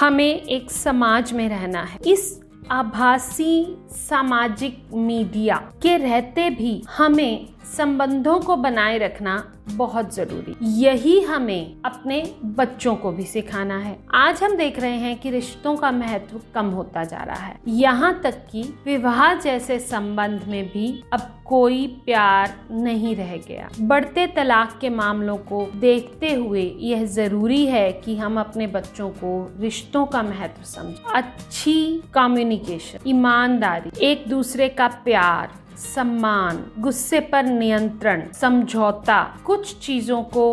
हमें एक समाज में रहना है। इस आभासी सामाजिक मीडिया के रहते भी हमें संबंधों को बनाए रखना बहुत ज़रूरी। यही हमें अपने बच्चों को भी सिखाना है। आज हम देख रहे हैं कि रिश्तों का महत्व कम होता जा रहा है। यहाँ तक कि विवाह जैसे संबंध में भी अब कोई प्यार नहीं रह गया। बढ़ते तलाक के मामलों को देखते हुए यह ज़रूरी है कि हम अपने बच्चों को रिश्तों का महत्व समझें। अच्छी कम्युनिकेशन ईमानदारी, एक दूसरे का प्यार सम्मान गुस्से पर नियंत्रण समझौता कुछ चीज़ों को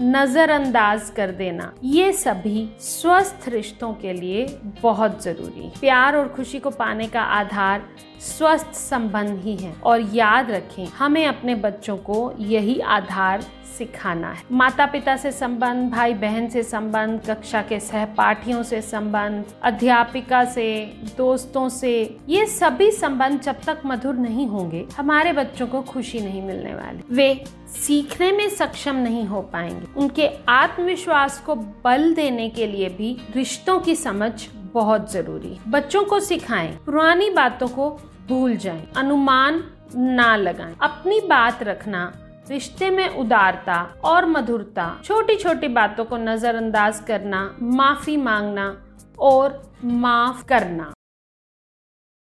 नजरअंदाज कर देना। ये सभी स्वस्थ रिश्तों के लिए बहुत ज़रूरी। प्यार और खुशी को पाने का आधार स्वस्थ संबंध ही है। और याद रखें, हमें अपने बच्चों को यही आधार सिखाना है। माता पिता से संबंध भाई बहन से संबंध, कक्षा के सहपाठियों से संबंध, अध्यापिका से, दोस्तों से, ये सभी संबंध जब तक मधुर नहीं होंगे, हमारे बच्चों को खुशी नहीं मिलने वाली। वे सीखने में सक्षम नहीं हो पाएँगे। उनके आत्मविश्वास को बल देने के लिए भी रिश्तों की समझ बहुत ज़रूरी है। बच्चों को सिखाएँ, पुरानी बातों को भूल जाएँ, अनुमान ना लगाएँ। अपनी बात रखना, रिश्ते में उदारता और मधुरता छोटी छोटी बातों को नजरअंदाज करना, माफ़ी मांगना और माफ़ करना।